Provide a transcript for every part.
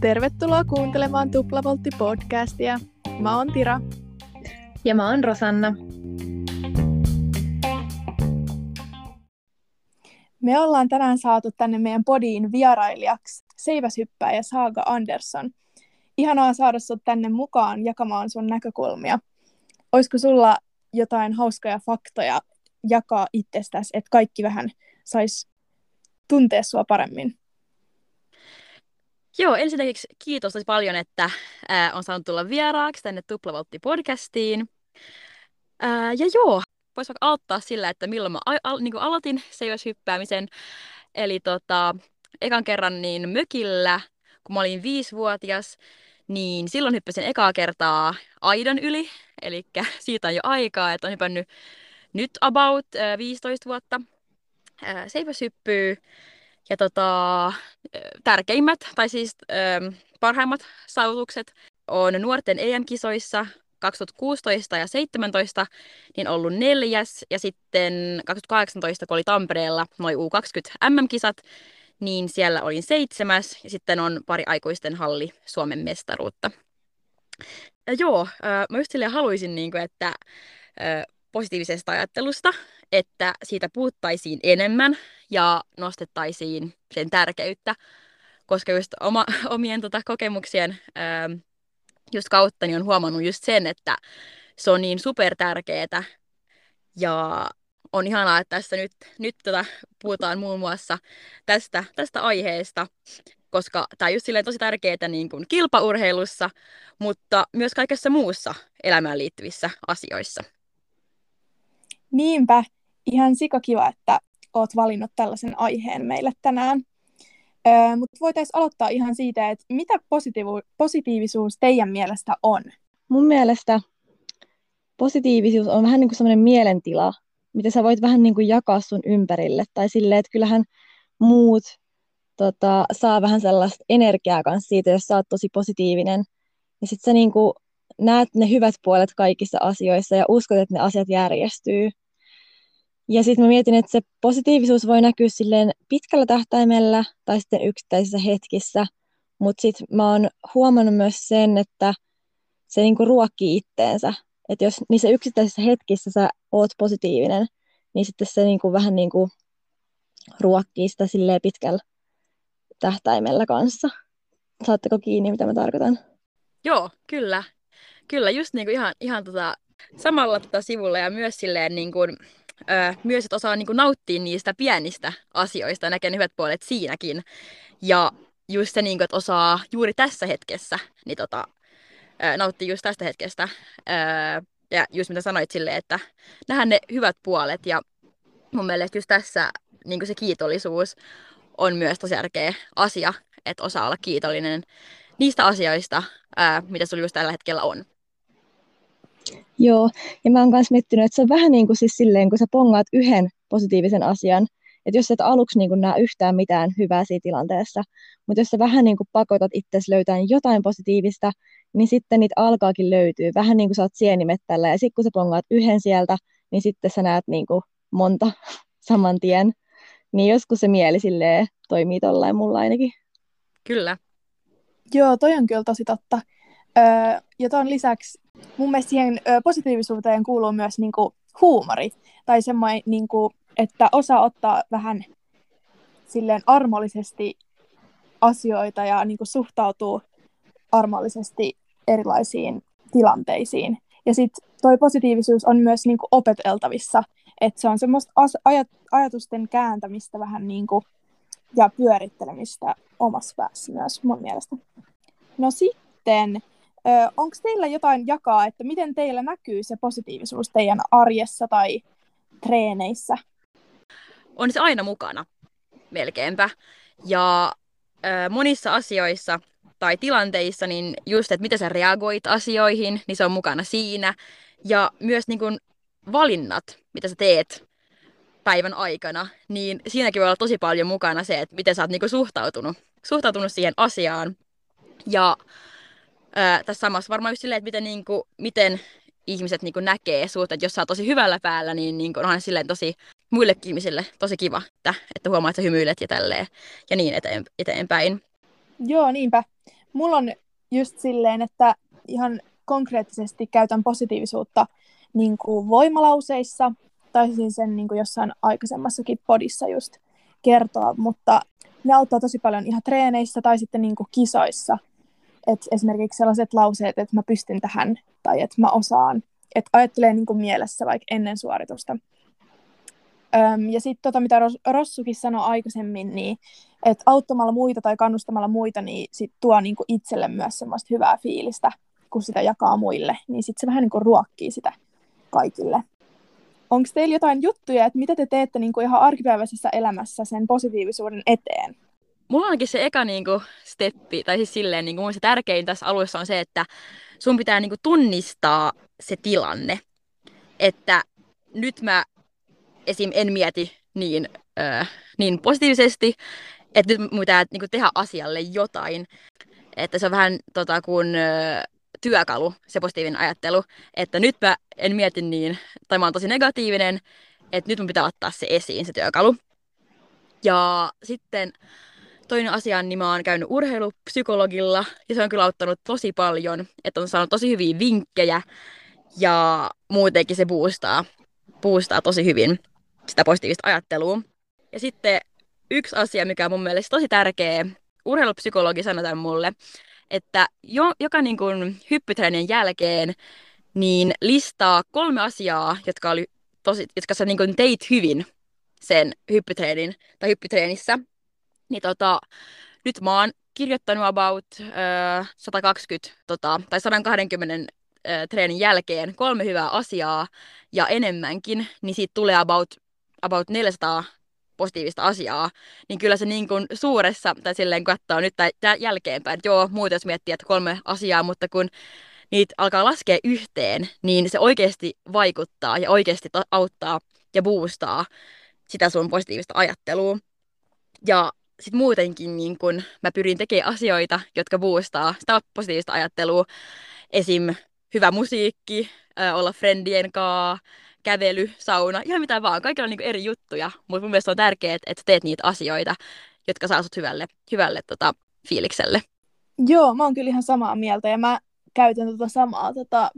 Tervetuloa kuuntelemaan Tuplavoltti-podcastia. Mä oon Tira. Ja mä oon Rosanna. Me ollaan tänään saatu tänne meidän podiin vierailijaksi seiväshyppääjä Saaga Andersson. Ihanaa saada sut tänne mukaan jakamaan sun näkökulmia. Olisiko sulla jotain hauskoja faktoja jakaa itsestäsi, että kaikki vähän sais tuntea sua paremmin? Joo, ensinnäkin kiitos tosi paljon, että ää, on saanut tulla vieraaksi tänne Tuplavoltti-podcastiin. Ää, ja joo, voisi vaikka aloittaa sillä, että milloin mä a- al- niin aloitin seiväshyppäämisen. Eli tota, ekan kerran niin mökillä, kun mä olin viisivuotias, niin silloin hyppäsin ekaa kertaa aidan yli. Eli siitä on jo aikaa, että on hypännyt nyt about äh, 15 vuotta seiväshyppyä. Ja tota, tärkeimmät, tai siis parhaimmat saavutukset on nuorten EM-kisoissa 2016 ja 2017 niin ollut neljäs. Ja sitten 2018, kun oli Tampereella noin U20 MM-kisat, niin siellä olin seitsemäs. Ja sitten on pari aikuisten halli Suomen mestaruutta. Ja joo, äh, mä just haluaisin, niin kuin, että äh, positiivisesta ajattelusta, että siitä puhuttaisiin enemmän ja nostettaisiin sen tärkeyttä, koska just oma, omien tota, kokemuksien ää, just kautta niin on huomannut just sen, että se on niin super tärkeää ja on ihanaa, että tässä nyt, nyt tota, puhutaan muun muassa tästä, tästä aiheesta, koska tämä on just silleen tosi tärkeää niin kuin kilpaurheilussa, mutta myös kaikessa muussa elämään liittyvissä asioissa. Niinpä, ihan sikakiva, että oot valinnut tällaisen aiheen meille tänään. Öö, Mutta voitaisiin aloittaa ihan siitä, että mitä positiivu- positiivisuus teidän mielestä on? Mun mielestä positiivisuus on vähän niin kuin sellainen mielentila, mitä sä voit vähän niin kuin jakaa sun ympärille. Tai silleen, että kyllähän muut tota, saa vähän sellaista energiaa kanssa siitä, jos sä oot tosi positiivinen. Ja sit sä niin kuin näet ne hyvät puolet kaikissa asioissa ja uskot, että ne asiat järjestyy. Ja sitten mä mietin, että se positiivisuus voi näkyä silleen pitkällä tähtäimellä tai sitten yksittäisissä hetkissä, mutta sitten mä oon huomannut myös sen, että se niinku ruokkii itteensä. Että jos niissä yksittäisissä hetkissä sä oot positiivinen, niin sitten se niinku vähän niinku ruokkii sitä silleen pitkällä tähtäimellä kanssa. Saatteko kiinni, mitä mä tarkoitan? Joo, kyllä. Kyllä, just niinku ihan, ihan tota, samalla tota sivulla ja myös silleen niin kuin, öö, myös, että osaa niin kuin nauttia niistä pienistä asioista ja näkee ne hyvät puolet siinäkin. Ja just se, niin kuin, että osaa juuri tässä hetkessä niin tota, öö, nauttia just tästä hetkestä. Öö, ja just mitä sanoit silleen, että nähdään ne hyvät puolet. Ja mun mielestä just tässä niin kuin se kiitollisuus on myös tosi tärkeä asia, että osaa olla kiitollinen niistä asioista, ää, mitä sulla just tällä hetkellä on. Joo, ja mä oon myös miettinyt, että se on vähän niin kuin siis silleen, kun sä pongaat yhden positiivisen asian, että jos et aluksi niin näe yhtään mitään hyvää siinä tilanteessa, mutta jos sä vähän niin kuin pakotat itsesi löytämään jotain positiivista, niin sitten niitä alkaakin löytyy. Vähän niin kuin sä oot sienimettällä, ja sitten kun sä pongaat yhden sieltä, niin sitten sä näet niin kuin monta saman tien. Niin joskus se mieli silleen toimii tollain mulla ainakin. Kyllä. Joo, toi on kyllä tosi totta. Öö, ja tuon lisäksi mun mielestä siihen ö, positiivisuuteen kuuluu myös niinku, huumori. Tai semmoinen, niinku, että osaa ottaa vähän silleen armollisesti asioita ja niinku, suhtautuu armollisesti erilaisiin tilanteisiin. Ja sitten toi positiivisuus on myös niinku, opeteltavissa. Että se on semmoista as- ajat- ajatusten kääntämistä vähän niinku, ja pyörittelemistä omassa päässä myös mun mielestä. No sitten, onko teillä jotain jakaa, että miten teillä näkyy se positiivisuus teidän arjessa tai treeneissä? On se aina mukana, melkeinpä. Ja monissa asioissa tai tilanteissa, niin just, että miten sä reagoit asioihin, niin se on mukana siinä. Ja myös niin kun, valinnat, mitä sä teet päivän aikana, niin siinäkin voi olla tosi paljon mukana se, että miten sä oot niin kun, suhtautunut, suhtautunut siihen asiaan. Ja ää, tässä samassa varmaan just silleen, että miten, niin kuin, miten ihmiset niin kuin näkee suhteen, että jos sä oot tosi hyvällä päällä, niin, niin kuin, onhan silleen tosi muillekin ihmisille tosi kiva, että, että huomaa, että sä hymyilet ja tälleen ja niin eteen, eteenpäin. Joo, niinpä. Mulla on just silleen, että ihan konkreettisesti käytän positiivisuutta niin kuin voimalauseissa, tai siis sen niin kuin jossain aikaisemmassakin podissa just kertoa, mutta ne auttaa tosi paljon ihan treeneissä tai sitten niin kuin kisoissa. Et esimerkiksi sellaiset lauseet, että mä pystyn tähän tai että mä osaan. Että ajattelee niin kuin mielessä vaikka ennen suoritusta. Öm, ja sitten tota, mitä Rossukin sanoi aikaisemmin, niin että auttamalla muita tai kannustamalla muita, niin sit tuo niin kuin itselle myös semmoista hyvää fiilistä, kun sitä jakaa muille. Niin sitten se vähän niin kuin ruokkii sitä kaikille. Onko teillä jotain juttuja, että mitä te teette niin kuin ihan arkipäiväisessä elämässä sen positiivisuuden eteen? Mulla onkin se eka niin kuin, steppi, tai siis silleen niin kuin, se tärkein tässä alussa on se, että sun pitää niin kuin, tunnistaa se tilanne. Että nyt mä esim. en mieti niin, äh, niin positiivisesti, että nyt mun pitää niin kuin, tehdä asialle jotain. Että se on vähän tota, kuin äh, työkalu, se positiivinen ajattelu, että nyt mä en mieti niin, tai mä oon tosi negatiivinen, että nyt mun pitää ottaa se esiin, se työkalu. Ja sitten toinen asia, niin mä oon käynyt urheilupsykologilla, ja se on kyllä auttanut tosi paljon, että on saanut tosi hyviä vinkkejä, ja muutenkin se boostaa, boostaa tosi hyvin sitä positiivista ajattelua. Ja sitten yksi asia, mikä on mun mielestä tosi tärkeä, urheilupsykologi sanoi mulle, että jo, joka niin kuin hyppytreenin jälkeen niin listaa kolme asiaa, jotka, oli tosi, jotka sä niin kuin teit hyvin sen hyppytreenin tai hyppytreenissä. Niin tota, nyt mä oon kirjoittanut about äh, 120 tota, tai 120 äh, treenin jälkeen kolme hyvää asiaa ja enemmänkin, niin siitä tulee about, about 400 positiivista asiaa, niin kyllä se niin kuin suuressa, tai silleen katsoo nyt tai jälkeenpäin, että joo, muuten jos miettii, että kolme asiaa, mutta kun niitä alkaa laskea yhteen, niin se oikeasti vaikuttaa ja oikeasti auttaa ja boostaa sitä sun positiivista ajattelua. Ja sitten muutenkin niin kun mä pyrin tekemään asioita, jotka boostaa sitä positiivista ajattelua. Esim. hyvä musiikki, olla friendien kanssa, kävely, sauna, ihan mitä vaan. Kaikilla on niin eri juttuja, mutta mun mielestä on tärkeää, että teet niitä asioita, jotka saa sut hyvälle, hyvälle tota, fiilikselle. Joo, mä oon kyllä ihan samaa mieltä ja mä käytän tota samaa tota,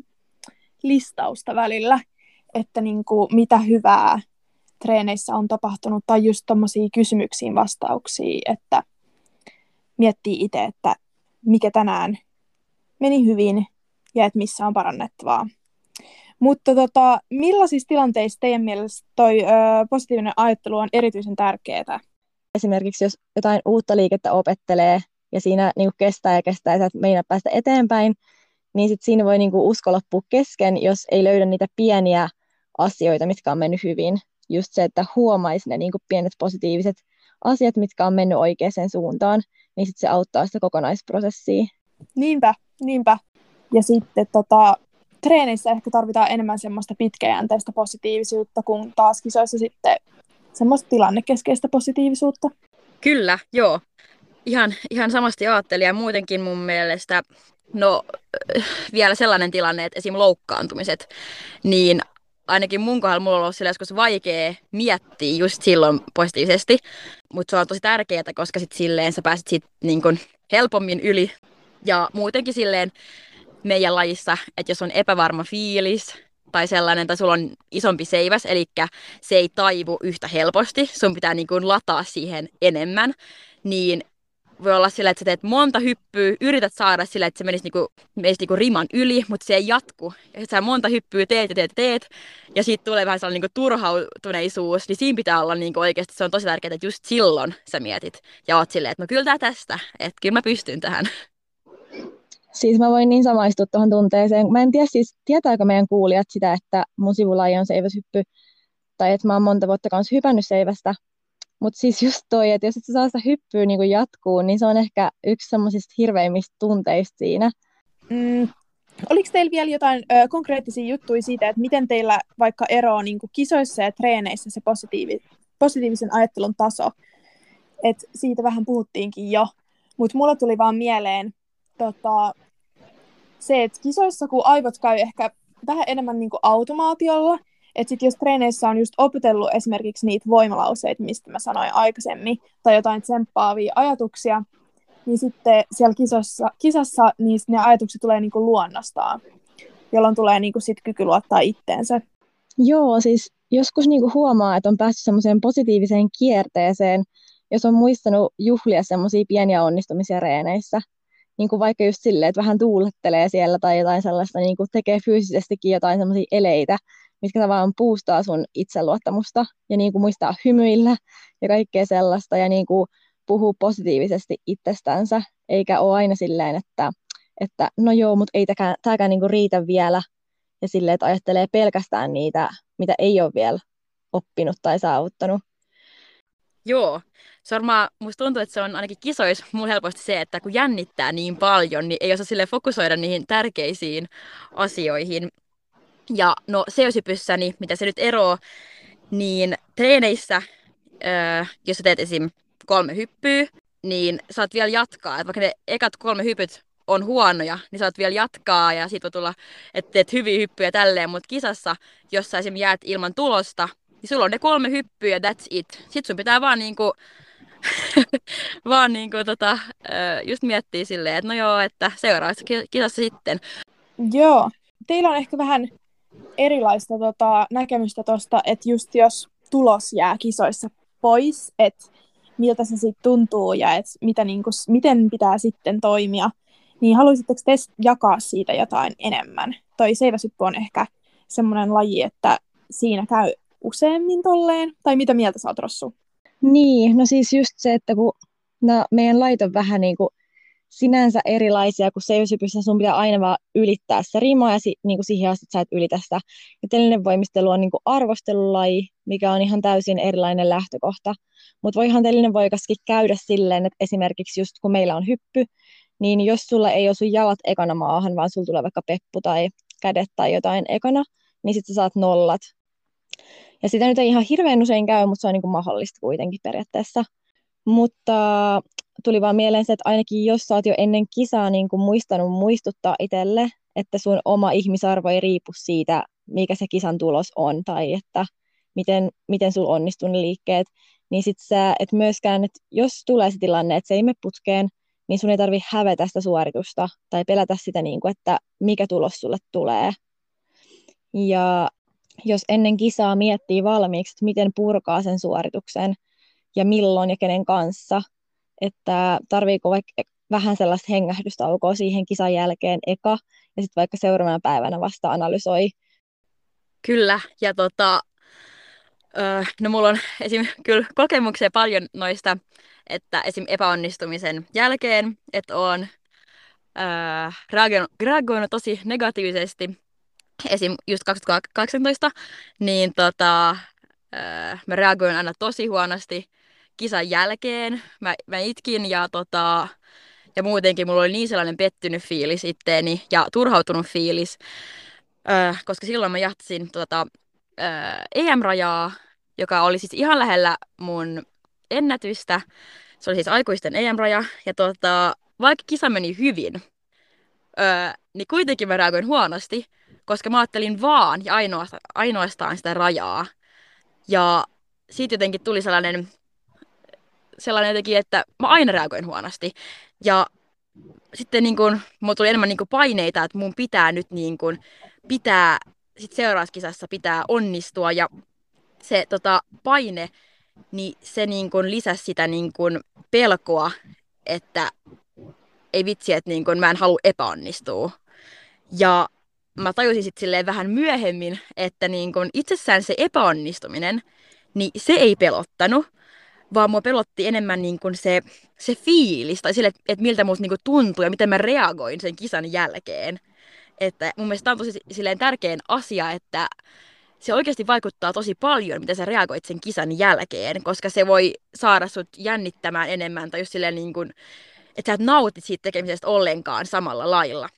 listausta välillä, että niin kuin, mitä hyvää treeneissä on tapahtunut tai just tommosia kysymyksiin vastauksia, että miettii itse, että mikä tänään meni hyvin ja että missä on parannettavaa. Mutta tota, millaisissa tilanteissa teidän mielestä toi ö, positiivinen ajattelu on erityisen tärkeää? Esimerkiksi jos jotain uutta liikettä opettelee ja siinä niin kestää ja kestää ja meinaa päästä eteenpäin, niin sit siinä voi niin usko loppua kesken, jos ei löydä niitä pieniä asioita, mitkä on mennyt hyvin. Just se, että huomaisi ne niin pienet positiiviset asiat, mitkä on mennyt oikeaan suuntaan, niin sit se auttaa sitä kokonaisprosessia. Niinpä, niinpä. Ja sitten tota, treeneissä ehkä tarvitaan enemmän semmoista pitkäjänteistä positiivisuutta, kun taas kisoissa sitten semmoista tilannekeskeistä positiivisuutta. Kyllä, joo. Ihan, ihan samasti ajattelin ja muutenkin mun mielestä, no vielä sellainen tilanne, että esim. loukkaantumiset, niin ainakin mun kohdalla mulla on ollut sillä joskus vaikea miettiä just silloin positiivisesti, mutta se on tosi tärkeää, koska sit silleen sä pääset sit niin kun helpommin yli. Ja muutenkin silleen meidän lajissa, että jos on epävarma fiilis tai sellainen, tai sulla on isompi seiväs, eli se ei taivu yhtä helposti, sun pitää niin kuin lataa siihen enemmän, niin voi olla sillä, että sä teet monta hyppyä, yrität saada sillä, että se menisi, niinku, menisi niinku riman yli, mutta se ei jatku. Ja sä monta hyppyä teet ja teet ja teet, ja siitä tulee vähän sellainen niinku turhautuneisuus, niin siinä pitää olla niinku oikeasti, se on tosi tärkeää, että just silloin sä mietit ja oot silleen, että no kyllä tää tästä, että kyllä mä pystyn tähän. Siis mä voin niin samaistua tuohon tunteeseen. Mä en tiedä siis, tietääkö meidän kuulijat sitä, että mun sivulaji on seiväshyppy, tai että mä oon monta vuotta kanssa hypännyt seivästä. Mutta siis just toi, että jos et sä saa sitä hyppyä niin jatkuu, niin se on ehkä yksi semmoisista hirveimmistä tunteista siinä. Mm. Oliko teillä vielä jotain ö, konkreettisia juttuja siitä, että miten teillä vaikka eroaa niin kisoissa ja treeneissä se positiivi, positiivisen ajattelun taso? Et siitä vähän puhuttiinkin jo, mutta mulla tuli vaan mieleen tota, se, että kisoissa kun aivot käy ehkä vähän enemmän niin kuin automaatiolla, Että sitten jos treeneissä on just opetellut esimerkiksi niitä voimalauseita, mistä mä sanoin aikaisemmin, tai jotain tsemppaavia ajatuksia, niin sitten siellä kisassa, kisassa niin ne ajatukset tulee niinku luonnostaan, jolloin tulee niinku sit kyky luottaa itteensä. Joo, siis joskus niinku huomaa, että on päässyt semmoiseen positiiviseen kierteeseen, jos on muistanut juhlia semmoisia pieniä onnistumisia reeneissä. Niin kuin vaikka just silleen, että vähän tuulettelee siellä tai jotain sellaista, niin kuin tekee fyysisestikin jotain semmoisia eleitä, mitkä tavallaan puustaa sun itseluottamusta ja niin kuin muistaa hymyillä ja kaikkea sellaista ja niin kuin puhuu positiivisesti itsestänsä, eikä ole aina silleen, että, että no joo, mutta ei tämäkään, tämäkään niin kuin riitä vielä ja silleen, että ajattelee pelkästään niitä, mitä ei ole vielä oppinut tai saavuttanut. Joo, se musta tuntuu, että se on ainakin kisoissa mulla helposti se, että kun jännittää niin paljon, niin ei osaa sille fokusoida niihin tärkeisiin asioihin. Ja no seosipyssäni, mitä se nyt eroo, niin treeneissä, jos sä teet esim. kolme hyppyä, niin saat vielä jatkaa. Et vaikka ne ekat kolme hypyt on huonoja, niin saat vielä jatkaa ja siitä voi tulla, että teet hyviä hyppyjä tälleen, mutta kisassa, jos sä esimerkiksi jäät ilman tulosta, niin sulla on ne kolme hyppyä, that's it. Sitten sun pitää vaan niinku, vaan niinku tota, just miettiä silleen, että no joo, että seuraavassa kisassa sitten. Joo. Teillä on ehkä vähän erilaista tota, näkemystä tuosta, että just jos tulos jää kisoissa pois, että miltä se sitten tuntuu ja että mitä, niinku, miten pitää sitten toimia, niin haluaisitteko te jakaa siitä jotain enemmän? Toi seiväsyppy on ehkä semmoinen laji, että siinä käy useammin tolleen, tai mitä mieltä sä oot, Rossu? Niin, no siis just se, että kun no, meidän lait on vähän niin kuin sinänsä erilaisia, kun seiväsypyssä sun pitää aina vaan ylittää se rima ja si, niin kuin siihen asti sä et ylitä sitä. Ja telinen voimistelu on niin kuin arvostelulaji, mikä on ihan täysin erilainen lähtökohta. Mutta voihan telinen voikaskin käydä silleen, että esimerkiksi just kun meillä on hyppy, niin jos sulla ei osu jalat ekana maahan, vaan sulla tulee vaikka peppu tai kädet tai jotain ekana, niin sitten sä saat nollat. Ja sitä nyt ei ihan hirveän usein käy, mutta se on niin kuin mahdollista kuitenkin periaatteessa. Mutta tuli vaan mieleen se, että ainakin jos sä oot jo ennen kisaa niin kuin muistanut muistuttaa itselle, että sun oma ihmisarvo ei riipu siitä, mikä se kisan tulos on, tai että miten, miten sulla onnistuu ne liikkeet, niin sit sä, et myöskään, että jos tulee se tilanne, että se ei mene putkeen, niin sun ei tarvi hävetä sitä suoritusta tai pelätä sitä, niin kuin, että mikä tulos sulle tulee. Ja jos ennen kisaa miettii valmiiksi, että miten purkaa sen suorituksen ja milloin ja kenen kanssa, että tarviiko vaikka vähän sellaista hengähdystaukoa siihen kisan jälkeen eka ja sitten vaikka seuraavana päivänä vasta analysoi. Kyllä, ja tota, öö, no mulla on esim. kyllä kokemuksia paljon noista, että esim. epäonnistumisen jälkeen, että on öö, reagoinut, reagoinut tosi negatiivisesti esim. just 2018, niin tota, öö, mä reagoin aina tosi huonosti kisan jälkeen. Mä, mä itkin ja, tota, ja muutenkin mulla oli niin sellainen pettynyt fiilis itteeni ja turhautunut fiilis, öö, koska silloin mä jatsin tota, öö, EM-rajaa, joka oli siis ihan lähellä mun ennätystä. Se oli siis aikuisten EM-raja. Ja tota, vaikka kisa meni hyvin, öö, niin kuitenkin mä reagoin huonosti, koska mä ajattelin vaan ja ainoastaan, ainoastaan sitä rajaa. Ja siitä jotenkin tuli sellainen, sellainen jotenkin, että mä aina reagoin huonosti. Ja sitten niin kun, mulla tuli enemmän niin paineita, että mun pitää nyt niin kun, pitää, sit seuraavassa kisassa pitää onnistua ja se tota, paine, niin se niin kun lisäsi sitä niin kun pelkoa, että ei vitsi, että niin kun mä en halua epäonnistua. Ja mä tajusin sitten vähän myöhemmin, että niin kun itsessään se epäonnistuminen, niin se ei pelottanut, vaan mua pelotti enemmän niin kun se, se fiilis tai sille, että miltä musta niin tuntuu ja miten mä reagoin sen kisan jälkeen. Että mun mielestä tämä on tosi silleen tärkein asia, että se oikeasti vaikuttaa tosi paljon, miten sä reagoit sen kisan jälkeen, koska se voi saada sut jännittämään enemmän tai just silleen niin kun, että sä et nautit siitä tekemisestä ollenkaan samalla lailla.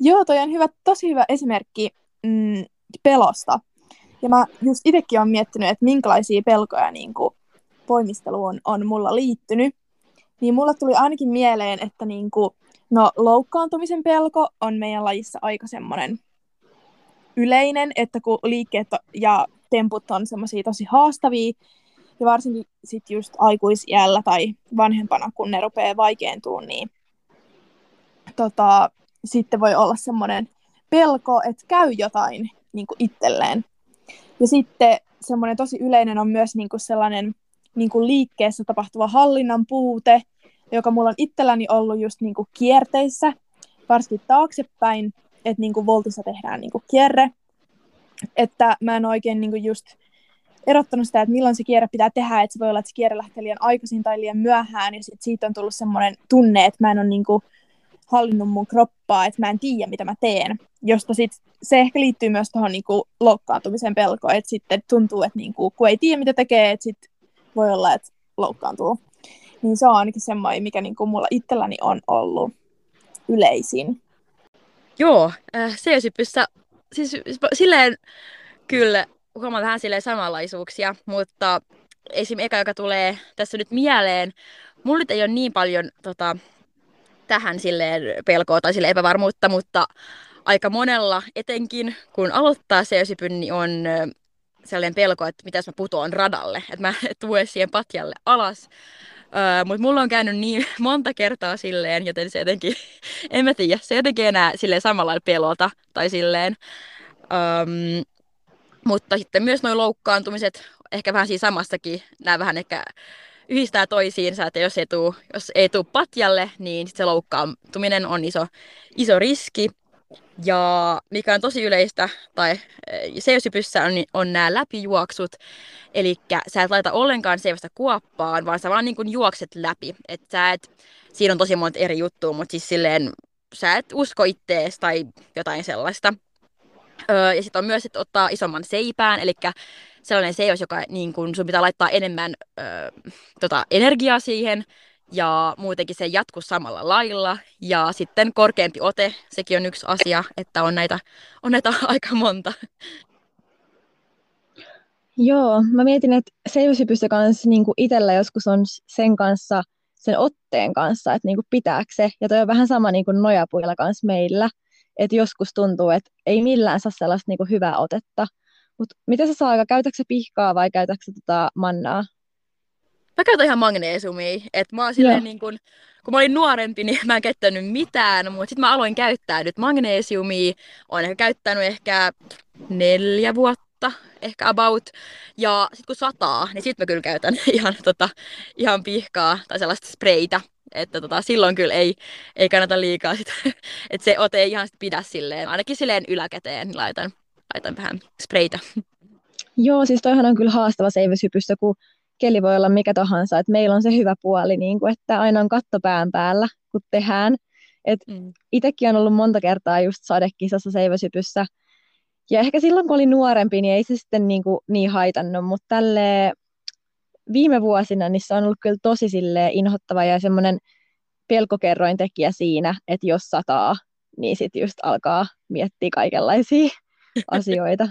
Joo, toi on hyvä, tosi hyvä esimerkki mm, pelosta. Ja mä just itsekin olen miettinyt, että minkälaisia pelkoja niin kuin, voimisteluun on mulla liittynyt. Niin mulla tuli ainakin mieleen, että niin kuin, no, loukkaantumisen pelko on meidän lajissa aika semmoinen yleinen, että kun liikkeet ja temput on semmoisia tosi haastavia, ja varsinkin sit just aikuisiällä tai vanhempana, kun ne rupeaa vaikeentua, niin tota, sitten voi olla semmoinen pelko, että käy jotain niin kuin itselleen. Ja sitten semmoinen tosi yleinen on myös niin kuin sellainen niin kuin liikkeessä tapahtuva hallinnan puute, joka mulla on itselläni ollut just niin kuin kierteissä, varsinkin taaksepäin, että niin kuin voltissa tehdään niin kuin kierre, että mä en oikein niin kuin just erottanut sitä, että milloin se kierre pitää tehdä, että se voi olla, että se kierre lähtee liian aikaisin tai liian myöhään, ja sit siitä on tullut semmoinen tunne, että mä en ole niin kuin hallinnut mun kroppaa, että mä en tiedä, mitä mä teen, josta sit se ehkä liittyy myös tuohon niinku loukkaantumisen pelkoon, että sitten tuntuu, että niinku, kun ei tiedä, mitä tekee, että sit voi olla, että loukkaantuu. Niin se on ainakin semmoinen, mikä niinku mulla itselläni on ollut yleisin. Joo, äh, CSYPissä, siis silleen kyllä huomaa vähän silleen samanlaisuuksia, mutta esim. eka, joka tulee tässä nyt mieleen, mulla ei ole niin paljon tota, tähän silleen pelkoa tai sille epävarmuutta, mutta aika monella, etenkin kun aloittaa seosipyn, niin on sellainen pelko, että mitä jos mä putoan radalle, että mä tulen siihen patjalle alas. Uh, mutta mulla on käynyt niin monta kertaa silleen, joten se jotenkin, en mä tiedä, se jotenkin enää silleen samalla pelota tai silleen. Um, mutta sitten myös nuo loukkaantumiset, ehkä vähän siinä samassakin, nämä vähän ehkä yhdistää toisiinsa, että jos ei tuu, jos ei tuu patjalle, niin sit se loukkaantuminen on iso, iso riski. Ja mikä on tosi yleistä, tai seisypyssä on, on nämä läpijuoksut, eli sä et laita ollenkaan seivästä kuoppaan, vaan sä vaan niin juokset läpi. Et sä et, siinä on tosi monta eri juttua, mutta siis silleen sä et usko ittees tai jotain sellaista. Öö, ja sitten on myös, että ottaa isomman seipään, eli sellainen seos, joka niin kun sun pitää laittaa enemmän öö, tota, energiaa siihen, ja muutenkin se jatkuu samalla lailla. Ja sitten korkeampi ote, sekin on yksi asia, että on näitä, on näitä aika monta. Joo, mä mietin, että seiväsypyssä kanssa niin itsellä joskus on sen kanssa, sen otteen kanssa, että niin pitääkö se. Ja toi on vähän sama niin nojapuilla kanssa meillä että joskus tuntuu, että ei millään saa sellaista niin hyvää otetta. Mutta mitä sä saa, käytätkö pihkaa vai käytätkö tota mannaa? Mä käytän ihan magneesiumia. Et mä oon silleen niin kun, kun mä olin nuorempi, niin mä en käyttänyt mitään, mutta sitten mä aloin käyttää nyt magneesiumia. Olen ehkä käyttänyt ehkä neljä vuotta, ehkä about. Ja sitten kun sataa, niin sitten mä kyllä käytän ihan, tota, ihan pihkaa tai sellaista spreitä että tota, silloin kyllä ei, ei kannata liikaa sitä, että se ote ei ihan sit pidä silleen, ainakin silleen yläkäteen niin laitan, laitan vähän spreitä. Joo, siis toihan on kyllä haastava seiväshypyssä, kun keli voi olla mikä tahansa, että meillä on se hyvä puoli, niin kuin, että aina on katto pään päällä, kun tehdään. Et mm. Itsekin on ollut monta kertaa just sadekisassa seiväsypyssä, ja ehkä silloin, kun oli nuorempi, niin ei se sitten niin, kuin, niin haitannut, mutta tälle viime vuosina niin se on ollut kyllä tosi inhottava ja semmoinen pelkokerroin tekijä siinä, että jos sataa, niin sitten just alkaa miettiä kaikenlaisia asioita.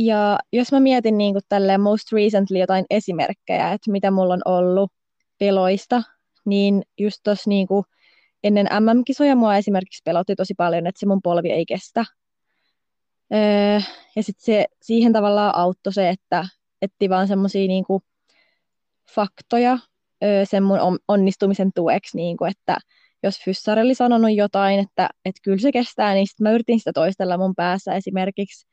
Ja jos mä mietin niin kuin tälleen most recently jotain esimerkkejä, että mitä mulla on ollut peloista, niin just tuossa niin kuin ennen MM-kisoja mua esimerkiksi pelotti tosi paljon, että se mun polvi ei kestä. Öö, ja sitten se, siihen tavallaan auttoi se, että etti vaan semmoisia niinku faktoja öö, sen mun onnistumisen tueksi, niinku, että jos fyssari oli sanonut jotain, että, että kyllä se kestää, niin sitten mä yritin sitä toistella mun päässä esimerkiksi.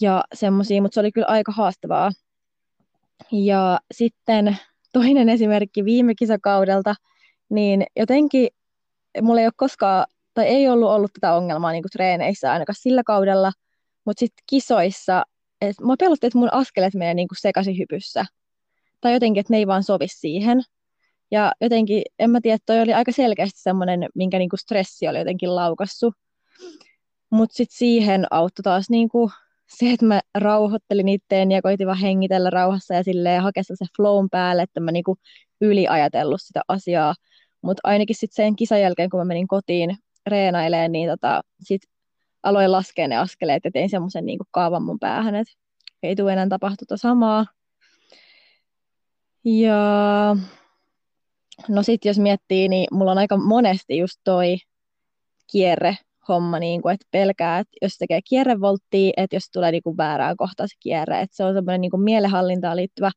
Ja semmoisia, mutta se oli kyllä aika haastavaa. Ja sitten toinen esimerkki viime kisakaudelta, niin jotenkin mulla ei ole koskaan, tai ei ollut ollut tätä ongelmaa niin kuin treeneissä ainakaan sillä kaudella, mutta sitten kisoissa et mua pelotti, että mun askeleet menee niin kuin sekaisin hypyssä. Tai jotenkin, että ne ei vaan sovi siihen. Ja jotenkin, en mä tiedä, toi oli aika selkeästi semmoinen, minkä niin kuin stressi oli jotenkin laukassu. Mutta sitten siihen auttoi taas niin kuin se, että mä rauhoittelin itteen ja koitin vaan hengitellä rauhassa ja silleen hakea se flown päälle, että mä niinku yliajatellut sitä asiaa. Mutta ainakin sitten sen kisan jälkeen, kun mä menin kotiin reenailemaan, niin tota, sit aloin laskea ne askeleet ja tein semmoisen niin kaavan mun päähän, että ei tule enää tapahtuta samaa. Ja no sitten jos miettii, niin mulla on aika monesti just toi kierre homma, niin kuin, että pelkää, että jos tekee kierrevolttia, että jos tulee niin kuin väärään kohtaan se kierre, että se on semmoinen niin mielenhallintaan liittyvä,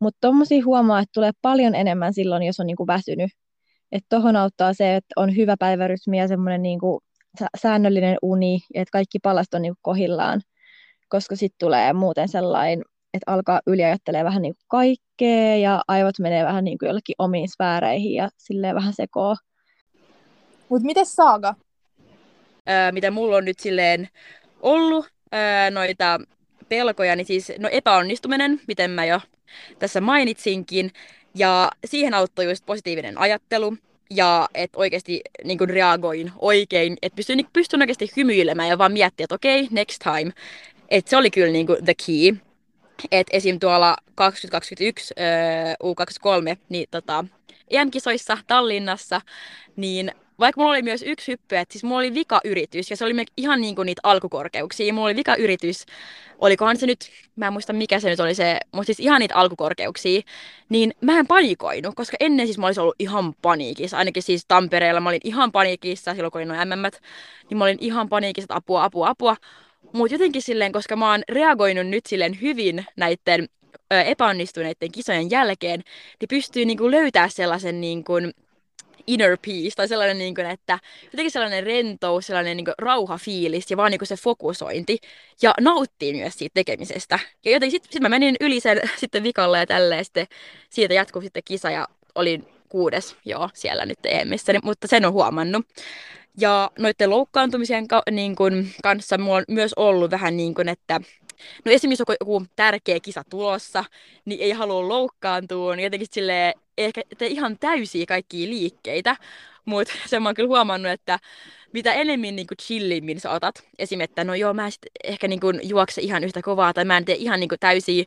mutta tuommoisia huomaa, että tulee paljon enemmän silloin, jos on niin kuin väsynyt. Että tuohon auttaa se, että on hyvä päivärytmi ja semmoinen niin kuin säännöllinen uni, että kaikki palast on niin kuin kohillaan, koska sitten tulee muuten sellainen, että alkaa yliajattelemaan vähän niin kuin kaikkea ja aivot menee vähän niin kuin jollekin omiin sfääreihin ja silleen vähän sekoo. Mutta miten Saaga? Öö, mitä mulla on nyt silleen ollut öö, noita pelkoja, niin siis no epäonnistuminen, miten mä jo tässä mainitsinkin. Ja siihen auttoi just positiivinen ajattelu ja että oikeasti niin kuin reagoin oikein, että pystyn, niin pystyn oikeasti hymyilemään ja vaan miettiä, että okei, okay, next time. Että se oli kyllä niin kuin the key. Että esim. tuolla 2021 U23 niin tota, EM-kisoissa Tallinnassa, niin vaikka mulla oli myös yksi hyppy, että siis mulla oli vika yritys ja se oli ihan niin kuin niitä alkukorkeuksia. Mulla oli vika yritys, olikohan se nyt, mä en muista mikä se nyt oli se, mutta siis ihan niitä alkukorkeuksia, niin mä en panikoinut, koska ennen siis mä olisin ollut ihan paniikissa, ainakin siis Tampereella mä olin ihan paniikissa silloin kun olin noin MM, niin mä olin ihan paniikissa, että apua, apua, apua. Mutta jotenkin silleen, koska mä oon reagoinut nyt silleen hyvin näiden epäonnistuneiden kisojen jälkeen, niin pystyy niinku löytää sellaisen niinku, inner peace, tai sellainen, niin kuin, että jotenkin sellainen rentous, sellainen niin kuin, rauhafiilis ja vaan niin kuin se fokusointi. Ja nauttii myös siitä tekemisestä. Ja jotenkin sitten sit mä menin yli sen sitten vikalle ja tälleen, sitten siitä jatkuu sitten kisa ja olin kuudes joo, siellä nyt EMissä, mutta sen on huomannut. Ja noiden loukkaantumisien ka- niin kuin, kanssa mulla on myös ollut vähän niin kuin, että No esimerkiksi on joku tärkeä kisa tulossa, niin ei halua loukkaantua, niin jotenkin silleen, ehkä te ihan täysiä kaikkia liikkeitä, mutta sen mä oon kyllä huomannut, että mitä enemmän niin kuin chillimmin sä otat, esim. että no joo, mä sit ehkä niin kuin juokse ihan yhtä kovaa tai mä en tee ihan niin kuin täysiä,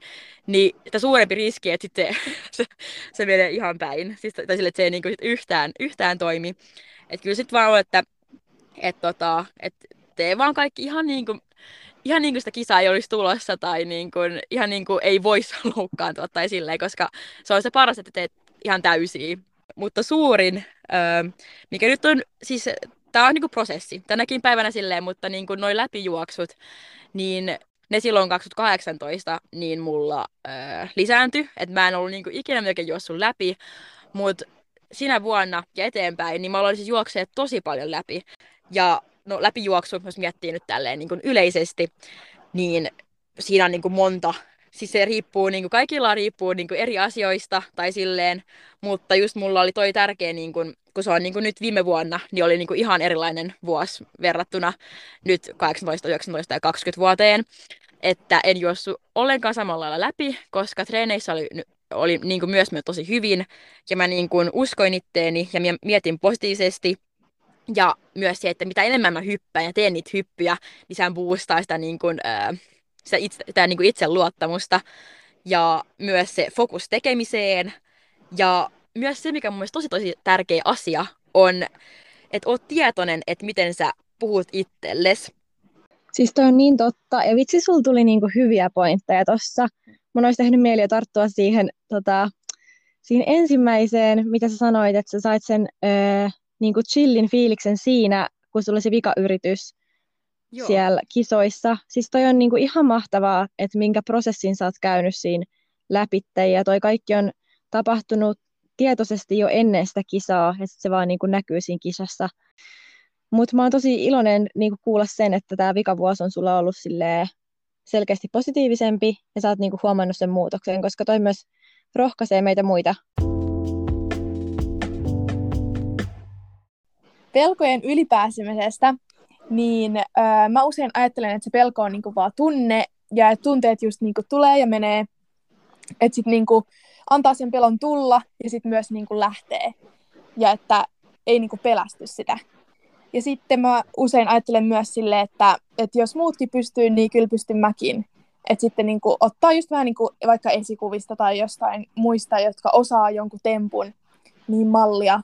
niin sitä suurempi riski, että sitten se, se menee ihan päin. Siis, tai sille, että se ei niin kuin yhtään, yhtään toimi. Että kyllä sitten vaan on, että et, tota, et tee vaan kaikki ihan niin kuin ihan niin kuin sitä kisaa ei olisi tulossa tai niin kuin, ihan niin kuin ei voisi loukkaantua tai silleen, koska se on se paras, että teet ihan täysiä. Mutta suurin, mikä nyt on, siis tämä on niin kuin prosessi tänäkin päivänä silleen, mutta niin kuin noin läpijuoksut, niin ne silloin 2018 niin mulla öö, lisääntyi, että mä en ollut niin kuin ikinä melkein juossut läpi, mutta sinä vuonna ja eteenpäin, niin mä aloin siis juokseet tosi paljon läpi. Ja no läpijuoksu, jos miettii nyt tälleen niin kuin yleisesti, niin siinä on niin kuin monta. Siis se riippuu, niin kuin kaikilla riippuu niin kuin eri asioista tai silleen, mutta just mulla oli toi tärkeä, niin kuin, kun se on niin kuin nyt viime vuonna, niin oli niin kuin ihan erilainen vuosi verrattuna nyt 18, 19 ja 20 vuoteen, että en juossut ollenkaan samalla lailla läpi, koska treeneissä oli, oli niin kuin myös tosi hyvin ja mä niin kuin uskoin itteeni ja mietin positiivisesti ja myös se, että mitä enemmän mä hyppään ja teen niitä hyppyjä, niin sehän boostaa sitä, niin kuin, äh, sitä, itse, sitä niin kuin itseluottamusta. Ja myös se fokus tekemiseen. Ja myös se, mikä on mun tosi tosi tärkeä asia, on, että oot tietoinen, että miten sä puhut itsellesi. Siis toi on niin totta. Ja vitsi, sulla tuli niinku hyviä pointteja tossa. Mun olisi tehnyt mieli tarttua siihen, tota, siihen ensimmäiseen, mitä sä sanoit, että sä sait sen öö, niin kuin chillin fiiliksen siinä, kun sulla oli se vikayritys Joo. siellä kisoissa. Siis toi on niin kuin ihan mahtavaa, että minkä prosessin sä oot käynyt siinä läpitte, ja toi kaikki on tapahtunut tietoisesti jo ennen sitä kisaa, että se vaan niin kuin näkyy siinä kisassa. Mutta mä oon tosi iloinen niin kuin kuulla sen, että tämä vikavuosi on sulla ollut selkeästi positiivisempi, ja sä oot niin huomannut sen muutoksen, koska toi myös rohkaisee meitä muita pelkojen ylipääsemisestä, niin öö, mä usein ajattelen, että se pelko on niinku vaan tunne, ja että tunteet just niinku tulee ja menee, että sitten niinku antaa sen pelon tulla, ja sitten myös niinku lähtee, ja että ei niinku pelästy sitä. Ja sitten mä usein ajattelen myös sille, että, että jos muutkin pystyy, niin kyllä pystyn mäkin. Että sitten niin kuin, ottaa just vähän niin kuin, vaikka esikuvista tai jostain muista, jotka osaa jonkun tempun, niin mallia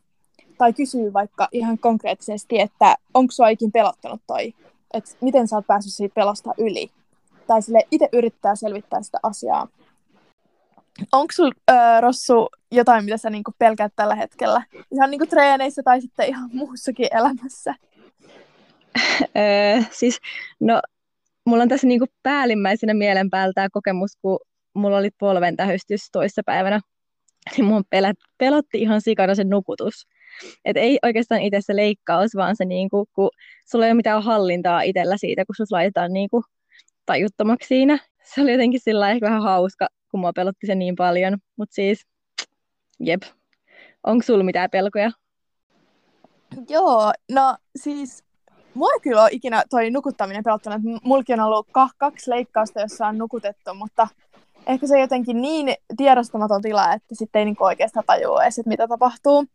tai kysyy vaikka ihan konkreettisesti, että onko sua ikin pelottanut toi, että miten sä oot päässyt siitä pelosta yli. Tai sille itse yrittää selvittää sitä asiaa. Onko sulla, äh, Rossu, jotain, mitä sä niinku pelkäät tällä hetkellä? Ihan niinku treeneissä tai sitten ihan muussakin elämässä? öö, siis, no, mulla on tässä niinku päällimmäisenä mielen päällä tämä kokemus, kun mulla oli polven tähystys toissapäivänä, niin mun pelotti ihan sikana se nukutus. Et ei oikeastaan itse se leikkaus, vaan se, niinku, kun sulla ei ole mitään hallintaa itsellä siitä, kun sut laitetaan niinku tajuttomaksi siinä. Se oli jotenkin sillä ehkä vähän hauska, kun mua pelotti se niin paljon. Mutta siis, jep. Onko sulla mitään pelkoja? Joo, no siis mua kyllä ole ikinä toi nukuttaminen pelottanut. Mulki on ollut kaksi leikkausta, jossa on nukutettu, mutta ehkä se on jotenkin niin tiedostamaton tila, että sitten ei niinku oikeastaan tajua edes, että mitä tapahtuu.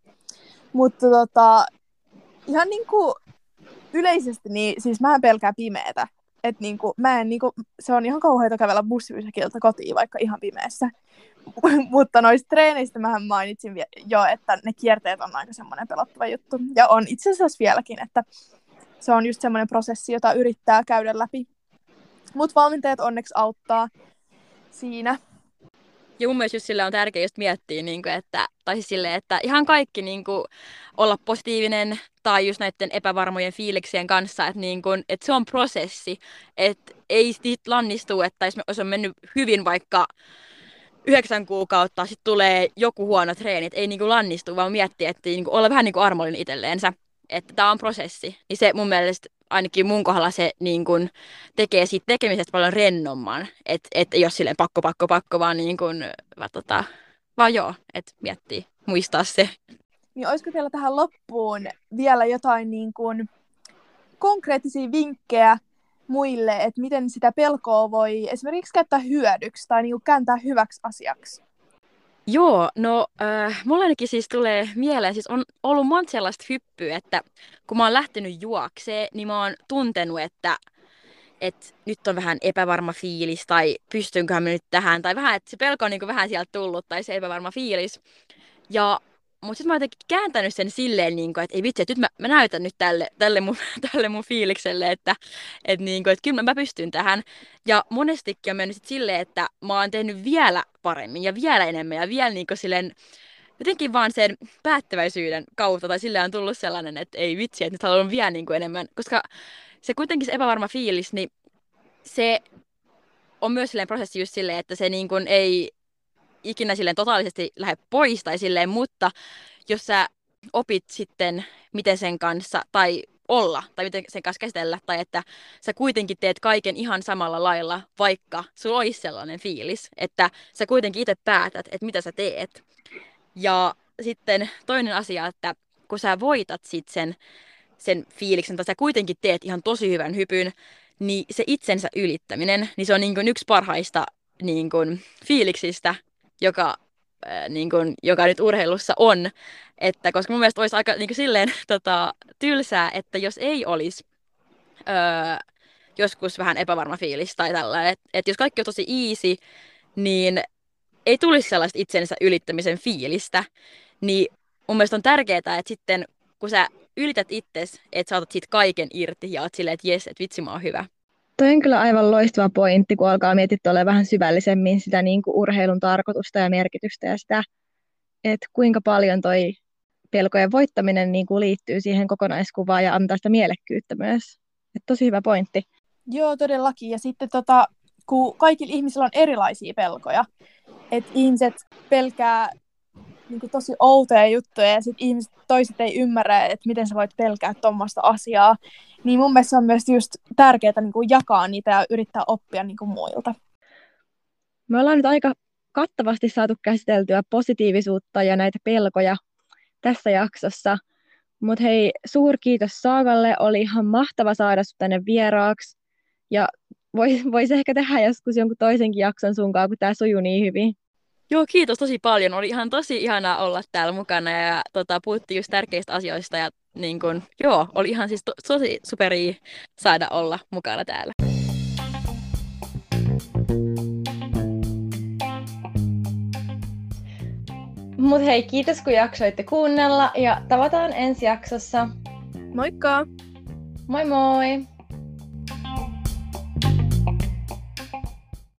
Mutta tota, ihan niinku yleisesti, niin siis mä en pelkää pimeätä. Et niinku, mä en, niinku, se on ihan kauheita kävellä bussipysäkiltä kotiin vaikka ihan pimeässä. Mutta noista treeneistä mä mainitsin jo, että ne kierteet on aika semmoinen pelottava juttu. Ja on itse asiassa vieläkin, että se on just semmoinen prosessi, jota yrittää käydä läpi. Mutta valmentajat onneksi auttaa siinä. Ja mun mielestä just sille on tärkeää just miettiä, niin kuin, että, tai siis sille, että ihan kaikki niin kuin, olla positiivinen tai just näiden epävarmojen fiiliksien kanssa, että, niin kuin, että se on prosessi, että ei siitä lannistu, että jos on mennyt hyvin vaikka yhdeksän kuukautta, sitten tulee joku huono treeni, että ei niin kuin lannistu, vaan miettiä, että niin kuin, olla vähän niin kuin armollinen itselleensä, että tämä on prosessi. Niin se mun mielestä ainakin mun kohdalla se niin kun, tekee siitä tekemisestä paljon rennomman. Että et ei ole silleen pakko, pakko, pakko, vaan, niin kun, vaan, tota, vaan joo, että miettii, muistaa se. Niin olisiko teillä tähän loppuun vielä jotain niin kun, konkreettisia vinkkejä muille, että miten sitä pelkoa voi esimerkiksi käyttää hyödyksi tai niin kääntää hyväksi asiaksi? Joo, no äh, mulla ainakin siis tulee mieleen, siis on ollut monta sellaista hyppyä, että kun mä oon lähtenyt juokseen, niin mä oon tuntenut, että et nyt on vähän epävarma fiilis tai pystynköhän mä nyt tähän, tai vähän, että se pelko on niin vähän sieltä tullut, tai se epävarma fiilis. Ja mutta sitten mä oon jotenkin kääntänyt sen silleen, niin kuin, että ei vitsi, että nyt mä, mä näytän nyt tälle, tälle, mun, tälle mun fiilikselle, että, että, niin kuin, että kyllä mä, pystyn tähän. Ja monestikin on mennyt sit silleen, että mä oon tehnyt vielä paremmin ja vielä enemmän ja vielä niin kuin silleen, jotenkin vaan sen päättäväisyyden kautta tai sille on tullut sellainen, että ei vitsi, että nyt haluan vielä niin kuin enemmän, koska se kuitenkin se epävarma fiilis, niin se on myös silleen prosessi just silleen, että se niin kuin ei ikinä silleen totaalisesti lähde pois tai silleen, mutta jos sä opit sitten, miten sen kanssa, tai olla, tai miten sen kanssa käsitellä, tai että sä kuitenkin teet kaiken ihan samalla lailla, vaikka sulla olisi sellainen fiilis, että sä kuitenkin itse päätät, että mitä sä teet. Ja sitten toinen asia, että kun sä voitat sit sen, sen fiiliksen, tai sä kuitenkin teet ihan tosi hyvän hypyn, niin se itsensä ylittäminen, niin se on niin kuin yksi parhaista niin kuin fiiliksistä, joka, niin kuin, joka nyt urheilussa on. Että, koska mun mielestä olisi aika niin kuin silleen tota, tylsää, että jos ei olisi öö, joskus vähän epävarma fiilis tai tällainen, että et jos kaikki on tosi easy, niin ei tulisi sellaista itsensä ylittämisen fiilistä. Niin mun mielestä on tärkeää, että sitten kun sä ylität itses, että sä otat siitä kaiken irti ja oot silleen, että jes, että vitsi mä oon hyvä. Toi on kyllä aivan loistava pointti, kun alkaa miettiä vähän syvällisemmin sitä niin kuin urheilun tarkoitusta ja merkitystä ja sitä, että kuinka paljon toi pelkojen voittaminen niin kuin liittyy siihen kokonaiskuvaan ja antaa sitä mielekkyyttä myös. Et tosi hyvä pointti. Joo, todellakin. Ja sitten tota, kun kaikilla ihmisillä on erilaisia pelkoja, että ihmiset pelkää niin kuin tosi outoja juttuja ja sitten ihmiset toiset ei ymmärrä, että miten sä voit pelkää tuommoista asiaa. Niin mun mielestä se on myös just tärkeää niin kuin jakaa niitä ja yrittää oppia niin kuin muilta. Me ollaan nyt aika kattavasti saatu käsiteltyä positiivisuutta ja näitä pelkoja tässä jaksossa. Mutta hei, suurkiitos Saagalle, oli ihan mahtava saada sinut tänne vieraaksi. Ja voisi vois ehkä tehdä joskus jonkun toisenkin jakson sunkaan, kun tämä sujuu niin hyvin. Joo, kiitos tosi paljon. Oli ihan tosi ihanaa olla täällä mukana ja tota, puhuttiin just tärkeistä asioista ja niin kun, joo, oli ihan siis to, tosi superi saada olla mukana täällä. Mut hei, kiitos kun jaksoitte kuunnella ja tavataan ensi jaksossa. Moikka! Moi moi!